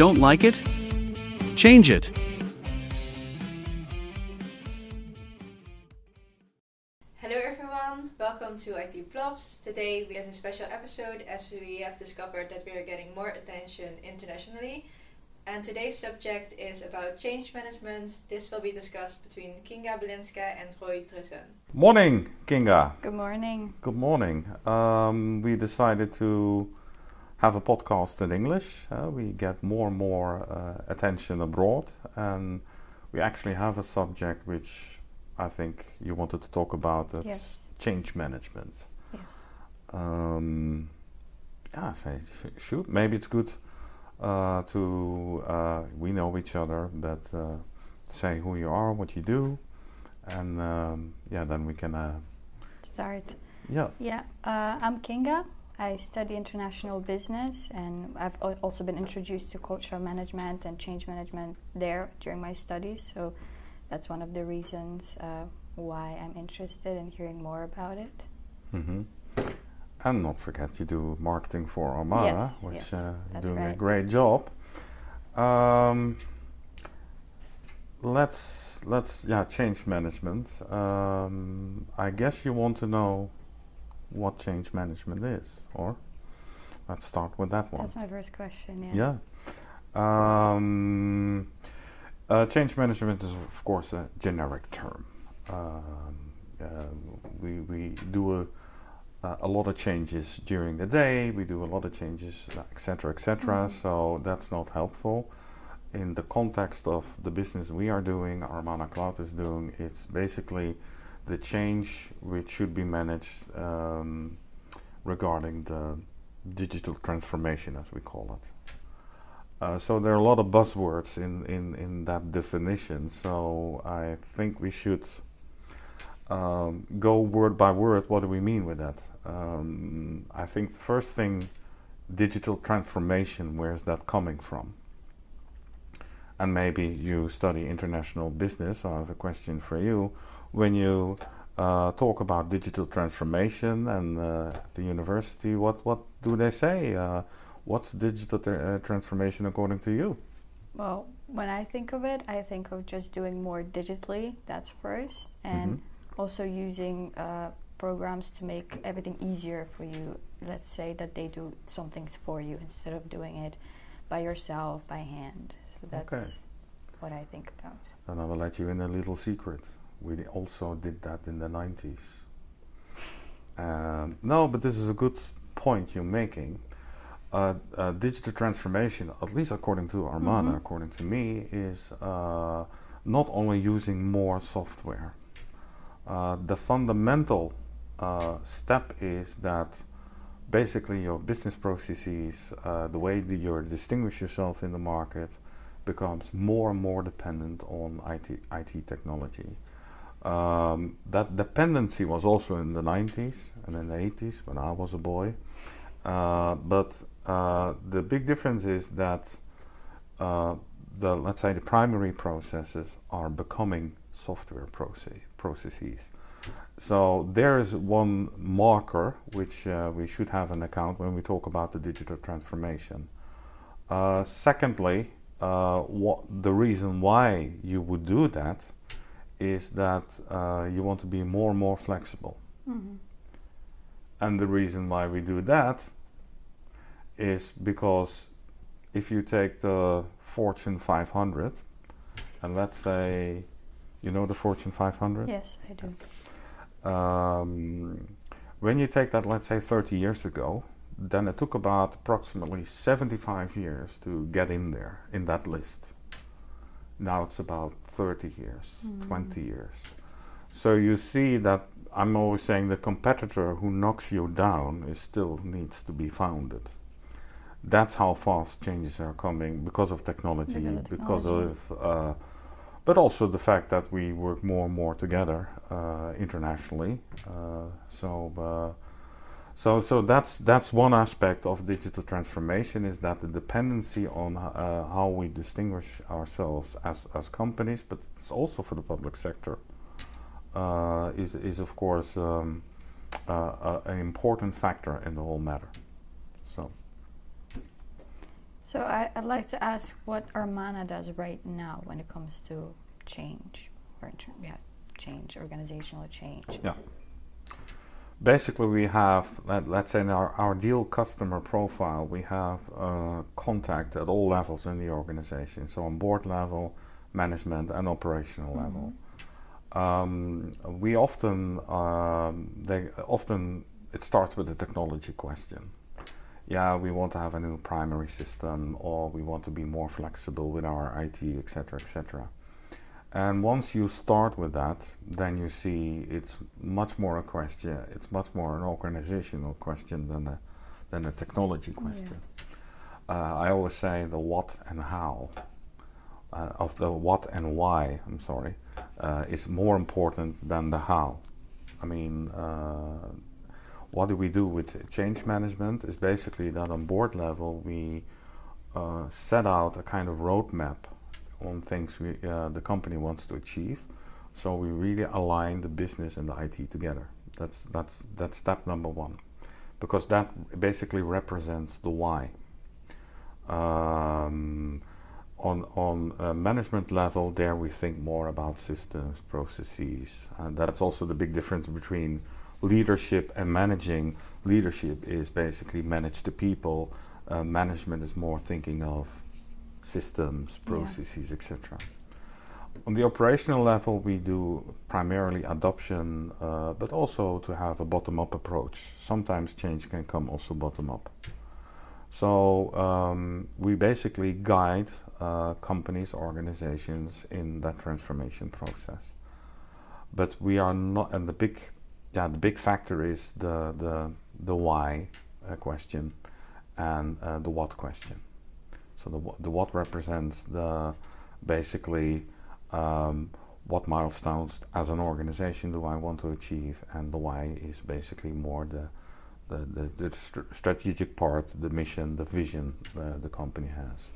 Don't like it? Change it. Hello everyone, welcome to IT Plops. Today we have a special episode as we have discovered that we are getting more attention internationally. And today's subject is about change management. This will be discussed between Kinga Belinska and Roy Tresen. Morning, Kinga. Good morning. Good morning. Um, we decided to have a podcast in English. Uh, we get more and more uh, attention abroad, and we actually have a subject which I think you wanted to talk about. That's Yes. change management. Yes. Um, yeah, say sh- shoot. Maybe it's good uh, to uh, we know each other, but uh, say who you are, what you do, and um, yeah, then we can. Uh, Start. yeah. Yeah. Uh, I'm Kinga. I study international business, and I've also been introduced to cultural management and change management there during my studies. So that's one of the reasons uh, why I'm interested in hearing more about it. hmm And not forget, you do marketing for Armada, Yes, which yes, uh, doing a great job. Um, let's let's yeah change management. Um, I guess you want to know what change management is, or let's start with that one. That's my first question. Yeah. Yeah. Um, uh, change management is, of course, a generic term. Um, uh, we, we do a, uh, a lot of changes during the day, we do a lot of changes, etc., etc., Mhm. so that's not helpful. In the context of the business we are doing, Armana Cloud is doing, it's basically the change which should be managed um, regarding the digital transformation, as we call it. Uh, so there are a lot of buzzwords in, in, in that definition. So I think we should um, go word by word. What do we mean with that? Um, I think the first thing, digital transformation. Where's that coming from? And maybe you study international business. So I have a question for you. When you uh, talk about digital transformation and uh, the university, what what do they say? Uh, What's digital tra- uh, transformation according to you? Well, when I think of it, I think of just doing more digitally. That's first, and Mhm. also using uh, programs to make everything easier for you. Let's say that they do some things for you instead of doing it by yourself by hand. So that's Okay. what I think about. And I will let you in a little secret. We also did that in the 90s. Um, no, but this is a good point you're making. Uh, uh, digital transformation, at least according to Armada, Mhm. according to me, is uh, not only using more software. Uh, the fundamental uh, step is that basically your business processes, uh, the way that you distinguish yourself in the market, becomes more and more dependent on IT, IT technology. Um, that dependency was also in the 90s and in the 80s when I was a boy. Uh, but uh, the big difference is that uh, the let's say the primary processes are becoming software proce- processes. So there is one marker which uh, we should have in account when we talk about the digital transformation. Uh, secondly, uh, what the reason why you would do that is that uh, you want to be more and more flexible. Mm-hmm. And the reason why we do that is because if you take the Fortune 500, and let's say, you know the Fortune 500? Yes, I do. Um, when you take that, let's say 30 years ago, then it took about approximately 75 years to get in there in that list. Now it's about 30 years, Mm. 20 years. So you see that I'm always saying the competitor who knocks you down is still needs to be founded. That's how fast changes are coming because of technology, Because of because of, uh, but also the fact that we work more and more together uh, internationally. Uh, so, uh, so, so that's that's one aspect of digital transformation is that the dependency on uh, how we distinguish ourselves as as companies, but it's also for the public sector, uh, is is of course um, uh, uh, an important factor in the whole matter. So. So I, would like to ask what Armana does right now when it comes to change, or yeah, change, organizational change. Yeah. Basically, we have, let, us say in our, our deal customer profile, we have uh, contact at all levels in the organization. So on board level, management, and operational mm-hmm. level. Um, we often, um, they often, it starts with a technology question. Yeah, we want to have a new primary system, or we want to be more flexible with our IT, etc., etc. And once you start with that, then you see it's much more a question. It's much more an organizational question than a than a technology question. Yeah. Uh, I always say the what and how uh, of the what and why. I'm sorry, uh, is more important than the how. I mean, uh, what do we do with change management? Is basically that on board level we uh, set out a kind of roadmap on things we, uh, the company wants to achieve. So we really align the business and the IT together. That's that's that's step number one, because that basically represents the why. Um, on on a management level, there we think more about systems, processes, and that's also the big difference between leadership and managing. Leadership is basically manage the people. Uh, management is more thinking of systems, processes, yeah. etc. On the operational level, we do primarily adoption, uh, but also to have a bottom-up approach. Sometimes change can come also bottom-up. So um, we basically guide uh, companies, organizations in that transformation process. But we are not, and the big, yeah, the big factor is the the the why uh, question and uh, the what question. So the the what represents the basically um, what milestones as an organization do I want to achieve, and the why is basically more the the, the, the st strategic part, the mission, the vision uh, the company has.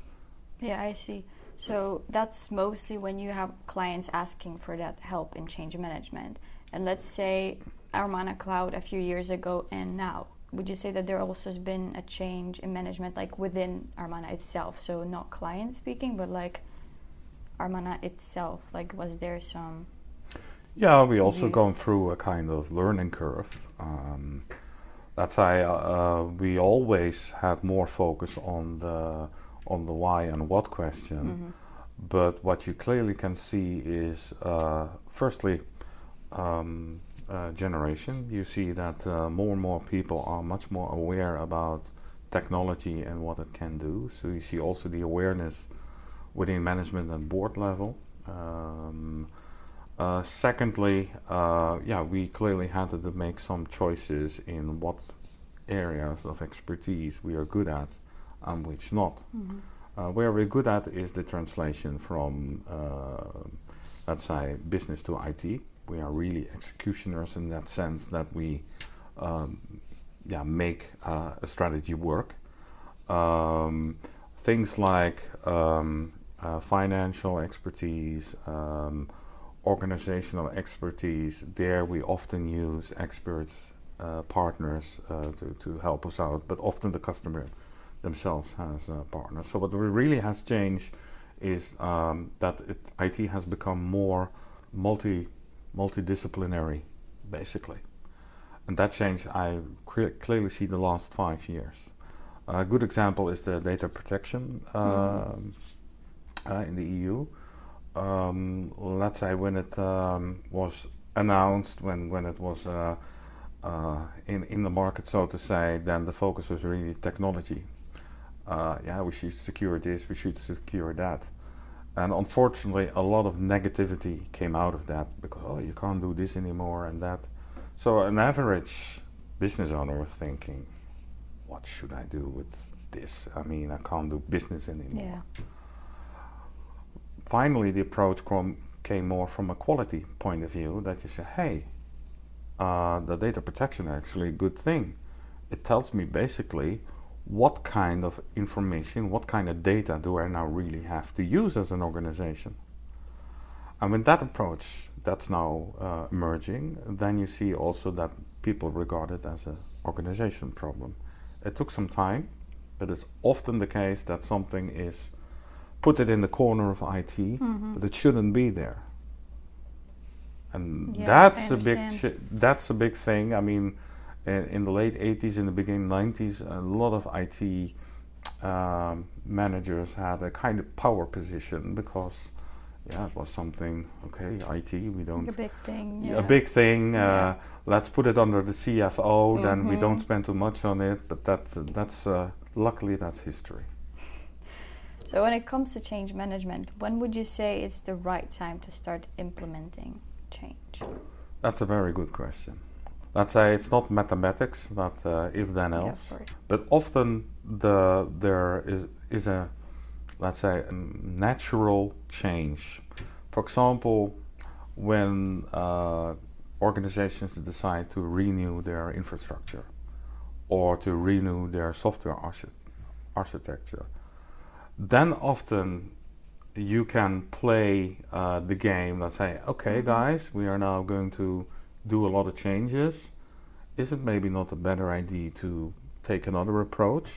Yeah, I see. So that's mostly when you have clients asking for that help in change management. And let's say Armana Cloud a few years ago and now would you say that there also has been a change in management like within Armana itself? So not client speaking but like Armana itself like was there some yeah we also gone through a kind of learning curve. Um, that's why uh, we always had more focus on the on the why and what question. Mm-hmm. but what you clearly can see is uh, firstly um, uh, generation, you see that uh, more and more people are much more aware about technology and what it can do. So you see also the awareness within management and board level. Um, uh, secondly, uh, yeah, we clearly had to make some choices in what areas of expertise we are good at and which not. Mm-hmm. Uh, where we're good at is the translation from, uh, let's say, business to IT we are really executioners in that sense that we um, yeah make uh, a strategy work. Um, things like um, uh, financial expertise, um, organizational expertise. There we often use experts, uh, partners uh, to to help us out, but often the customer themselves has partners. So what really has changed is um, that it, IT has become more multi multidisciplinary, basically. And that change I clearly see the last five years. A good example is the data protection mm. uh, in the EU. Um, let's say when it um, was announced, when when it was uh, uh, in in the market, so to say, then the focus was really technology. Uh, yeah, we should secure this, we should secure that. And unfortunately, a lot of negativity came out of that because, oh, you can't do this anymore and that. So, an average business owner was thinking, what should I do with this? I mean, I can't do business anymore. Yeah. Finally, the approach came more from a quality point of view that you say, hey, uh, the data protection is actually a good thing. It tells me basically what kind of information, what kind of data do I now really have to use as an organization? And with that approach that's now uh, emerging, then you see also that people regard it as an organization problem. It took some time, but it's often the case that something is put it in the corner of IT, Mhm. but it shouldn't be there. And Yeah, that's a big ch- that's a big thing. I mean, in, in the late 80s, in the beginning 90s, a lot of IT um, managers had a kind of power position because, yeah, it was something. Okay, IT, we don't Like a big thing. Yeah. a big thing. Uh, Yeah. Let's put it under the CFO. Then we don't Mhm. spend too much on it. But that that's uh, luckily that's history. So when it comes to change management, when would you say it's the right time to start implementing change? That's a very good question. Let's say it's not mathematics, not uh, if then else, course. but often the there is is a let's say a natural change. For example, when uh, organizations decide to renew their infrastructure or to renew their software archi- architecture, then often you can play uh, the game. Let's say, okay, Mhm. guys, we are now going to do a lot of changes. Is it maybe not a better idea to take another approach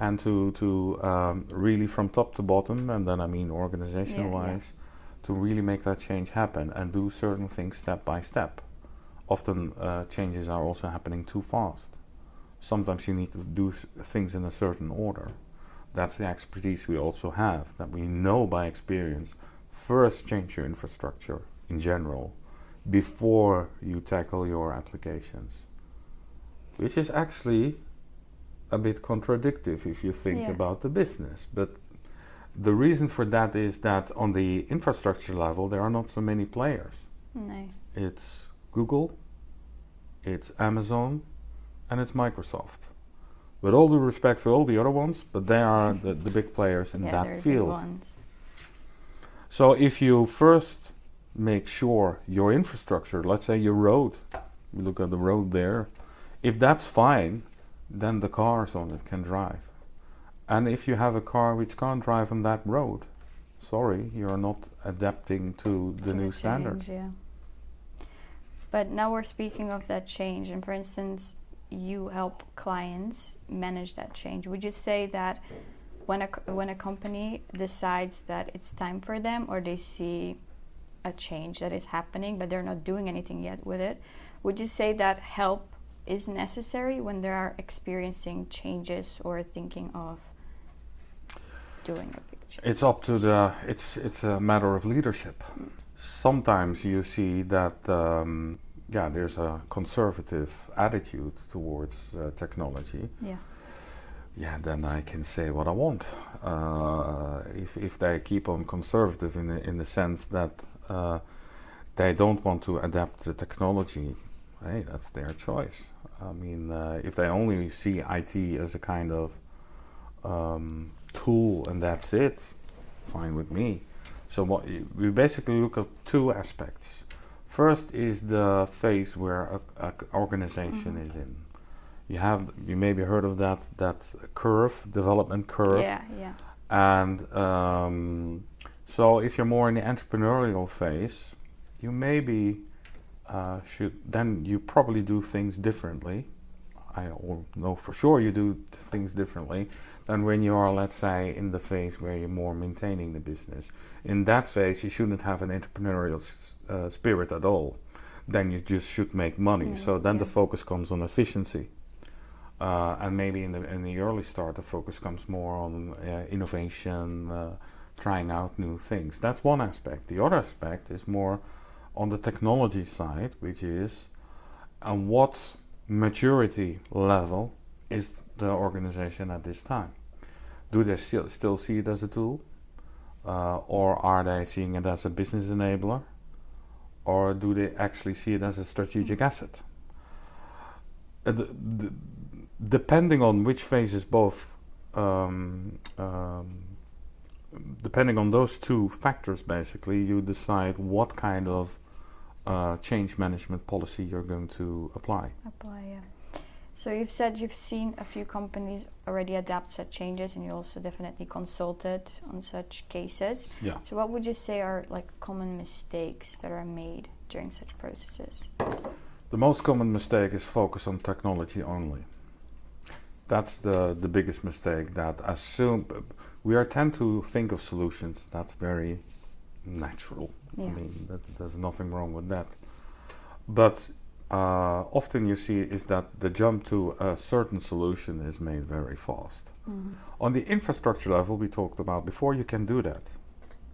and to to um, really from top to bottom, and then I mean organization wise, to really make that change happen and do certain things step by step. Often uh, changes are also happening too fast. Sometimes you need to do s- things in a certain order. That's the expertise we also have, that we know by experience. First, change your infrastructure in general before you tackle your applications, which is actually a bit contradictory if you think Yeah. about the business. But the reason for that is that on the infrastructure level, there are not so many players. No. It's Google, it's Amazon, and it's Microsoft. With all due respect for all the other ones, but they are the, the big players in yeah, that field. So if you first make sure your infrastructure, let's say your road, we look at the road there, if that's fine, then the cars on it can drive. And if you have a car which can't drive on that road, sorry, you're not adapting to the to new standard. yeah. But now we're speaking of that change, and for instance, you help clients manage that change. Would you say that when a when a company decides that it's time for them, or they see a change that is happening, but they're not doing anything yet with it, would you say that help is necessary when they are experiencing changes or thinking of doing a big change? It's up to the. It's it's a matter of leadership. Sometimes you see that um, yeah, there's a conservative attitude towards uh, technology. Yeah. Yeah, then I can say what I want. Uh, if if they keep on conservative in the, in the sense that uh, they don't want to adapt the technology, hey, that's their choice. I mean, uh, if they only see IT as a kind of um, tool and that's it, fine with me. So what we basically look at two aspects. First is the phase where a, a c- organization Mhm. is in. You have you maybe heard of that that curve development curve, Yeah, yeah. and um, so if you're more in the entrepreneurial phase, you maybe uh, should then you probably do things differently. I or know for sure you do things differently than when you are, let's say, in the phase where you're more maintaining the business. In that phase, you shouldn't have an entrepreneurial s- uh, spirit at all. Then you just should make money. Mm, so then the focus comes on efficiency. Uh, and maybe in the in the early start, the focus comes more on uh, innovation, uh, trying out new things. That's one aspect. The other aspect is more on the technology side, which is on what maturity level is the organization at this time? Do they still still see it as a tool, uh, or are they seeing it as a business enabler, or do they actually see it as a strategic asset? Uh, the, the, depending on which phase is both, um, um, depending on those two factors, basically, you decide what kind of uh, change management policy you're going to apply. apply. Yeah. So you've said you've seen a few companies already adapt such changes, and you also definitely consulted on such cases. Yeah. So what would you say are like common mistakes that are made during such processes? The most common mistake is focus on technology only. that's the the biggest mistake. That assume we are tend to think of solutions. That's very natural. Yeah. I mean, that, there's nothing wrong with that. But uh, often you see is that the jump to a certain solution is made very fast. Mhm. On the infrastructure level, we talked about before, you can do that.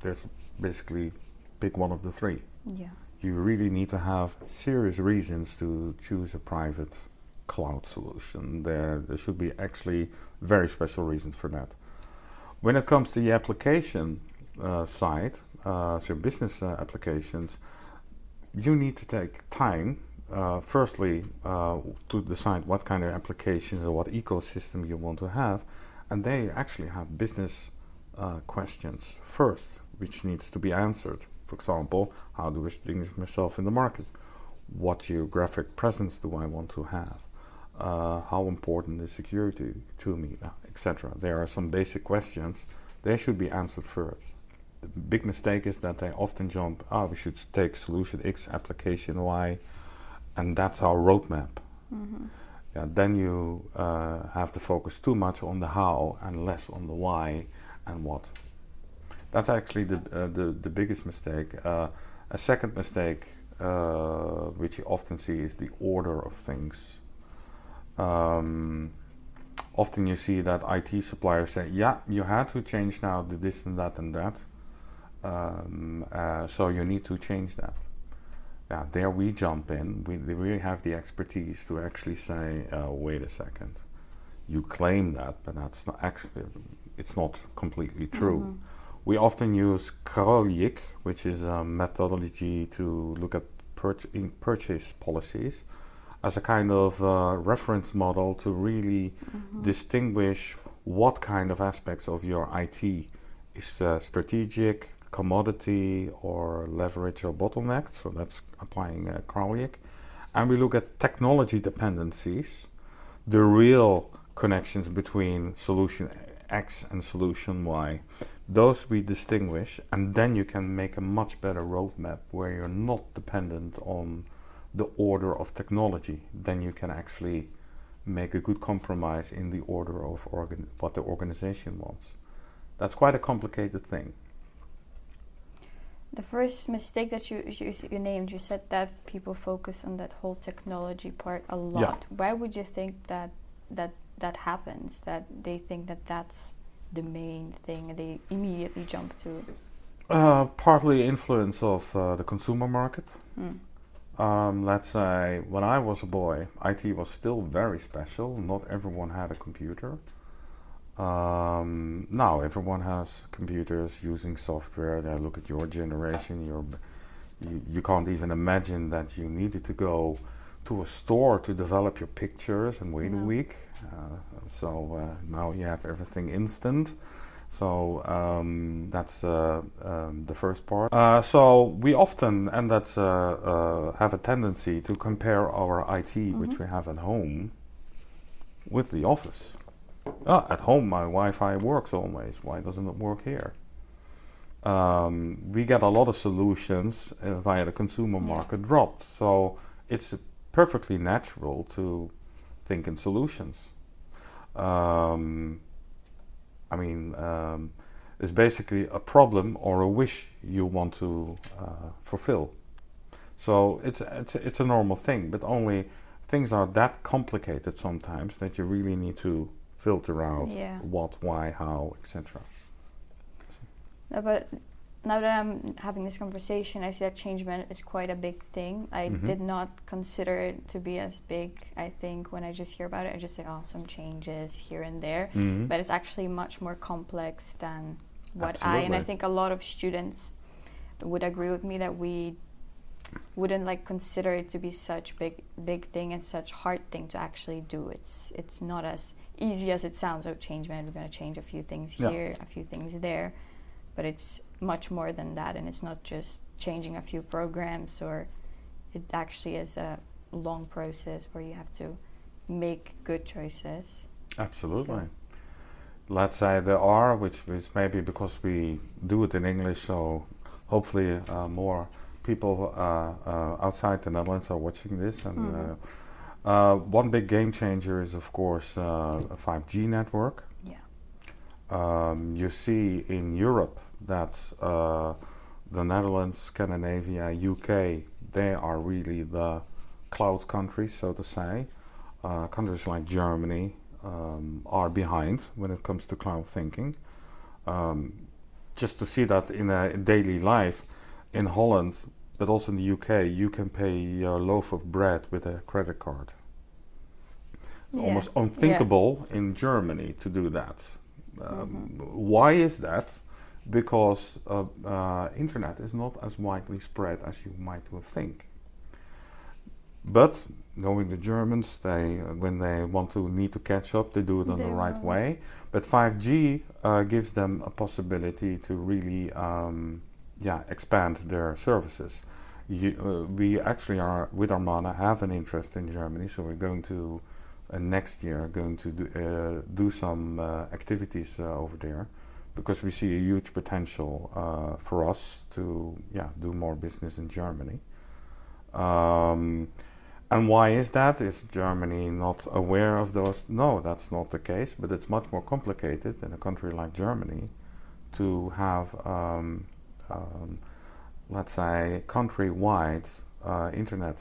There's basically pick one of the three. Yeah. You really need to have serious reasons to choose a private cloud solution. There, there should be actually very special reasons for that. When it comes to the application uh, side, uh, so business uh, applications, you need to take time. Uh, firstly, uh, to decide what kind of applications or what ecosystem you want to have, and they actually have business uh, questions first, which needs to be answered. For example, how do I distinguish myself in the market? What geographic presence do I want to have? Uh, how important is security to me, etc. There are some basic questions. They should be answered first. The big mistake is that they often jump, ah, we should take solution X, application Y, and that's our roadmap. Mhm. Yeah, then you uh, have to focus too much on the how and less on the why and what. That's actually the uh, the, the biggest mistake. Uh, a second mistake, uh, which you often see, is the order of things. Um, often you see that IT suppliers say, "Yeah, you had to change now the this and that and that, um, uh, so you need to change that." yeah, there we jump in. We, we really have the expertise to actually say, uh, wait a second, you claim that, but that's not actually, it's not completely true. Mhm. We often use Kraljic, which is a methodology to look at in purchase policies, as a kind of uh, reference model to really Mhm. distinguish what kind of aspects of your IT is uh, strategic, commodity, or leverage or bottleneck. So that's applying uh, Kraljic. And we look at technology dependencies, the real connections between solution X and solution Y. Those we distinguish, and then you can make a much better roadmap where you're not dependent on the order of technology. Then you can actually make a good compromise in the order of organ- what the organization wants. That's quite a complicated thing. The first mistake that you, you you named, you said that people focus on that whole technology part a lot. Why would you think that that that happens? That they think that that's the main thing, and they immediately jump to. Uh, partly influence of uh, the consumer market. Mm. Um, let's say when I was a boy, IT was still very special. Not everyone had a computer. Um, now everyone has computers using software. They look at your generation. Your, you, you can't even imagine that you needed to go to a store to develop your pictures and wait a week. Uh, so uh, now you have everything instant. So um, that's uh, um, the first part. Uh, so we often and that's uh, uh, have a tendency to compare our IT, which Mhm. we have at home, with the office. Ah, at home, my Wi-Fi works always. Why doesn't it work here? Um, we get a lot of solutions uh, via the consumer market dropped, so it's perfectly natural to think in solutions. Um, I mean, um, it's basically a problem or a wish you want to uh, fulfill. So it's it's it's a normal thing, but only things are that complicated sometimes that you really need to filter out Yeah. what, why, how, etc. No, but now that I'm having this conversation, I see that change management is quite a big thing. I Mhm. did not consider it to be as big. I think when I just hear about it, I just say, "Oh, some changes here and there," Mhm. but it's actually much more complex than what I and I think a lot of students would agree with me that we wouldn't like consider it to be such big big thing and such hard thing to actually do. It's it's not as easy as it sounds. Oh, change man, we're gonna change a few things Yeah. here, a few things there, but it's much more than that, and it's not just changing a few programs or it actually is a long process where you have to make good choices. Absolutely. So- Let's say there are, which is maybe because we do it in English, so hopefully uh, more people uh, uh, outside the Netherlands are watching this, and Mhm. uh, Uh, one big game changer is, of course, uh, a 5G network. Yeah. Um, you see in Europe that uh, the Netherlands, Scandinavia, UK, they are really the cloud countries, so to say. Uh, countries like Germany um, are behind when it comes to cloud thinking. Um, just to see that in a daily life in Holland, but also in the UK, you can pay your loaf of bread with a credit card. It's Yeah. almost unthinkable in Germany to do that. Um, Mhm. Why is that? Because uh, uh, internet is not as widely spread as you might think. But knowing the Germans, they uh, when they want to need to catch up, they do it in They the right will. way. But 5G uh, gives them a possibility to really, um, yeah, expand their services. You, uh, we actually are with Armana have an interest in Germany, so we're going to uh, next year going to do, uh, do some uh, activities uh, over there because we see a huge potential for us to yeah do more business in Germany. Um, and why is that? Is Germany not aware of those? No, that's not the case. But it's much more complicated in a country like Germany to have, um, um, let's say, country-wide uh, internet.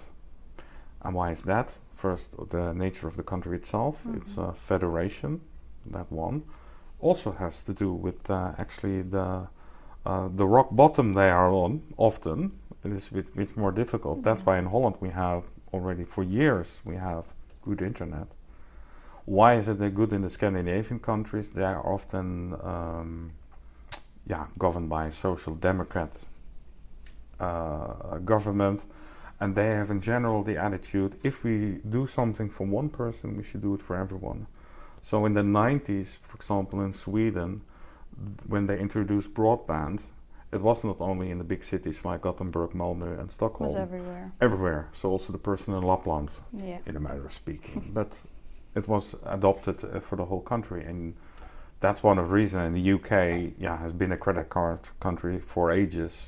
And why is that? First, the nature of the country itself. It's a federation. That one also has to do with uh, actually the uh, the rock bottom they are on. Often it is a bit, bit more difficult. That's why in Holland we have already for years we have good internet. Why is it uh, good in the Scandinavian countries? They are often um, yeah governed by a social democrat uh, government, and they have in general the attitude: if we do something for one person, we should do it for everyone. So in the 90s, for example, in Sweden, when they introduced broadband, it was not only in the big cities like Gothenburg, Malmö, and Stockholm. It was everywhere. everywhere. So also the person in Lapland, Yeah. in a matter of speaking. but it was adopted uh, for the whole country, and that's one of the reasons. And the UK, yeah, has been a credit card country for ages,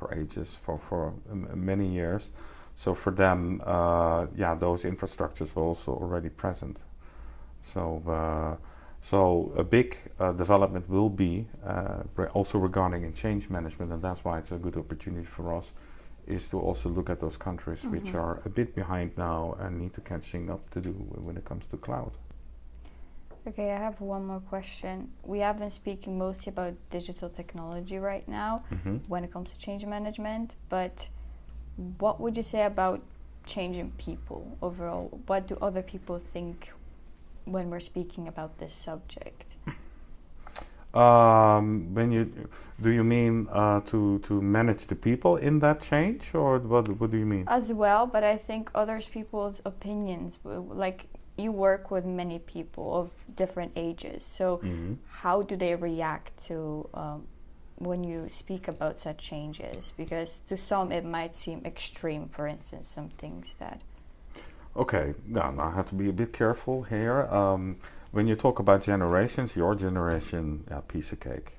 for ages, for for many years. So for them, uh, yeah, those infrastructures were also already present. So. Uh, so a big uh, development will be uh, also regarding in change management, and that's why it's a good opportunity for us is to also look at those countries which Mhm. are a bit behind now and need to catching up to do when it comes to cloud. Okay, I have one more question. We have been speaking mostly about digital technology right now Mm-hmm. when it comes to change management, but what would you say about changing people overall? What do other people think when we're speaking about this subject? Um, when you do you mean uh, to to manage the people in that change, or what? What do you mean? As well, but I think others people's opinions, like you work with many people of different ages, so Mhm. how do they react to um, when you speak about such changes? Because to some it might seem extreme, for instance, some things that. Okay, now I have to be a bit careful here. Um, when you talk about generations, your generation, yeah, piece of cake.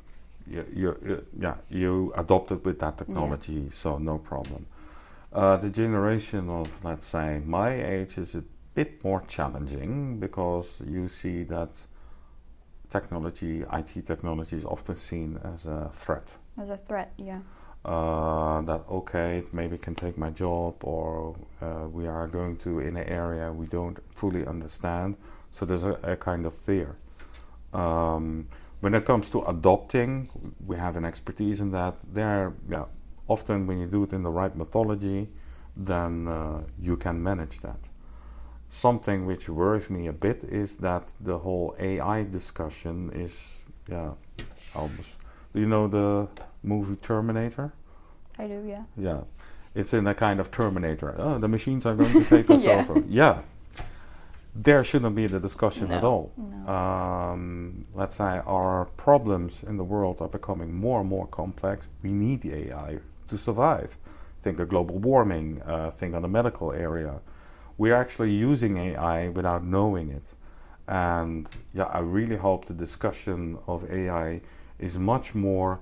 You, you, you, yeah, you adopted with that technology, so no problem. Uh, the generation of, let's say, my age is a bit more challenging because you see that technology, IT technology, is often seen as a threat As a threat, yeah. uh, that okay, it maybe can take my job, or uh, we are going to in an area we don't fully understand. So there's a, a kind of fear. Um, when it comes to adopting, we have an expertise in that. There, yeah, often when you do it in the right methodology, then uh, you can manage that. Something which worries me a bit is that the whole AI discussion is, yeah, almost. Do you know the movie Terminator? I do, yeah. Yeah, it's in a kind of Terminator. Oh, the machines are going to take us Yeah. over. Yeah, there shouldn't be the discussion at all. no. Um, let's say our problems in the world are becoming more and more complex. We need the AI to survive. Think of global warming. Uh, think on the medical area. We're actually using AI without knowing it. And yeah, I really hope the discussion of AI is much more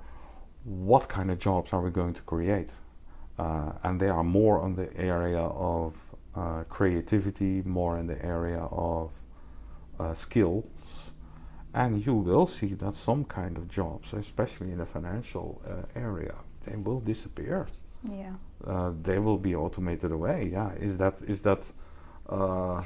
what kind of jobs are we going to create? Uh, and they are more on the area of uh, creativity, more in the area of uh, skills, and you will see that some kind of jobs, especially in the financial uh, area, they will disappear. Yeah. Uh, they will be automated away. Yeah, is that is that uh,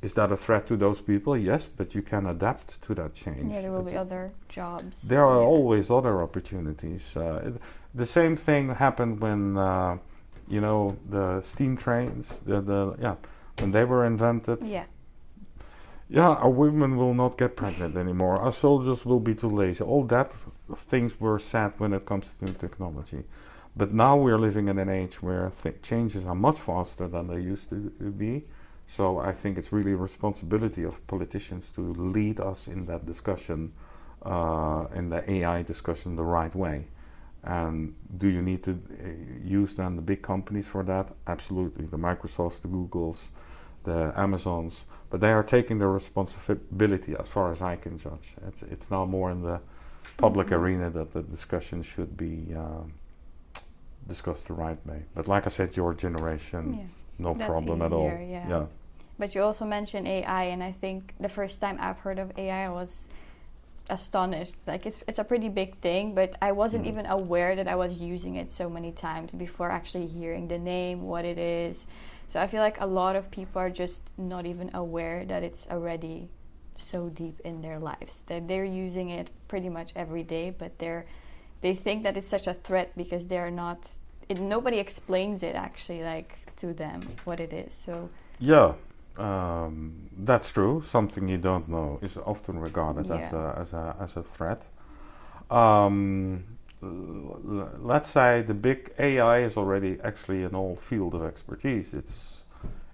is that a threat to those people? Yes, but you can adapt to that change. Yeah, there will But be other jobs. there are Yeah. always other opportunities. Uh, it- the same thing happened when uh, you know the steam trains. The, the yeah, when they were invented. Yeah. Yeah, our women will not get pregnant anymore. Our soldiers will be too lazy. All that things were said when it comes to technology. But now we're living in an age where th- changes are much faster than they used to to be. So I think it's really a responsibility of politicians to lead us in that discussion, uh, in the AI discussion, the right way. And do you need to uh, use then the big companies for that? Absolutely, the Microsofts, the Googles, the Amazons, but they are taking their responsibility as far as I can judge. It's, it's now more in the public Mhm. arena that the discussion should be um, discussed the right way. But like I said, your generation, yeah. no That's problem at all. easier, yeah. But you also mentioned AI, and I think the first time I've heard of AI, I was astonished. Like it's it's a pretty big thing, but I wasn't Mhm. even aware that I was using it so many times before actually hearing the name, what it is. So I feel like a lot of people are just not even aware that it's already so deep in their lives that they're using it pretty much every day, but they're they think that it's such a threat because they're not. It, nobody explains it actually like to them what it is. So Yeah, um, that's true. Something you don't know is often regarded as a as a as a threat. Um, l- let's say the big AI is already actually an old field of expertise. It's,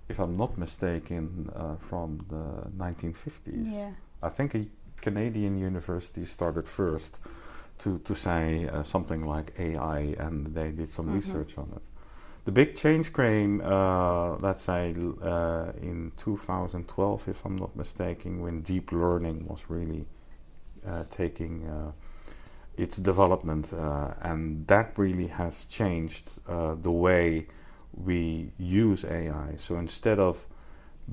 if I'm not mistaken, uh, from the 1950s. yeah. I think a Canadian university started first to, to say uh, something like AI, and they did some Mhm. research on it. The big change came, uh, let's say, uh, in 2012, if I'm not mistaken, when deep learning was really uh, taking uh, its development, uh, and that really has changed uh, the way we use AI. So instead of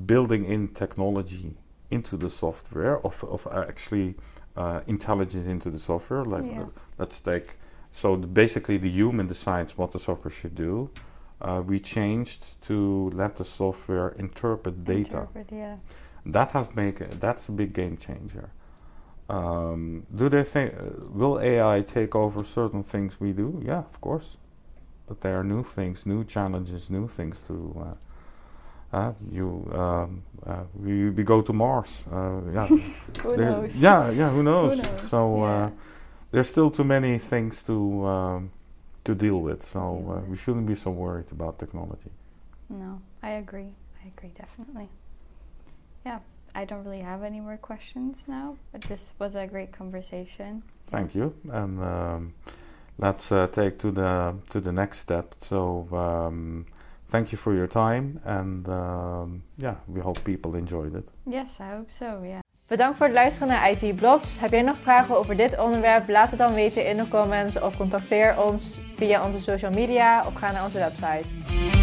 building in technology into the software, of, of actually uh, intelligence into the software, like Yeah. let's take so the, basically the human decides what the software should do. Uh, we changed to let the software interpret data. Interpret, yeah. That has make that's a big game changer. Um, do they think uh, will AI take over certain things we do? Yeah, of course. But there are new things, new challenges, new things to. Uh, uh, you um, uh, we, we go to Mars. Uh, yeah, Who there- knows? Yeah, yeah. Who knows? knows? So Yeah. uh, there's still too many things to um, to deal with. So uh, we shouldn't be so worried about technology. No, I agree. I agree definitely. Yeah, I don't really have any more questions now, but this was a great conversation. Thank you, and um, let's uh, take to the to the next step. So um, thank you for your time, and um, yeah, we hope people enjoyed it. Yes, I hope so. Yeah. Bedankt voor het luisteren naar IT Blogs. Heb jij nog vragen over dit onderwerp? Laat het dan weten in de comments of contacteer ons via onze social media of ga naar onze website.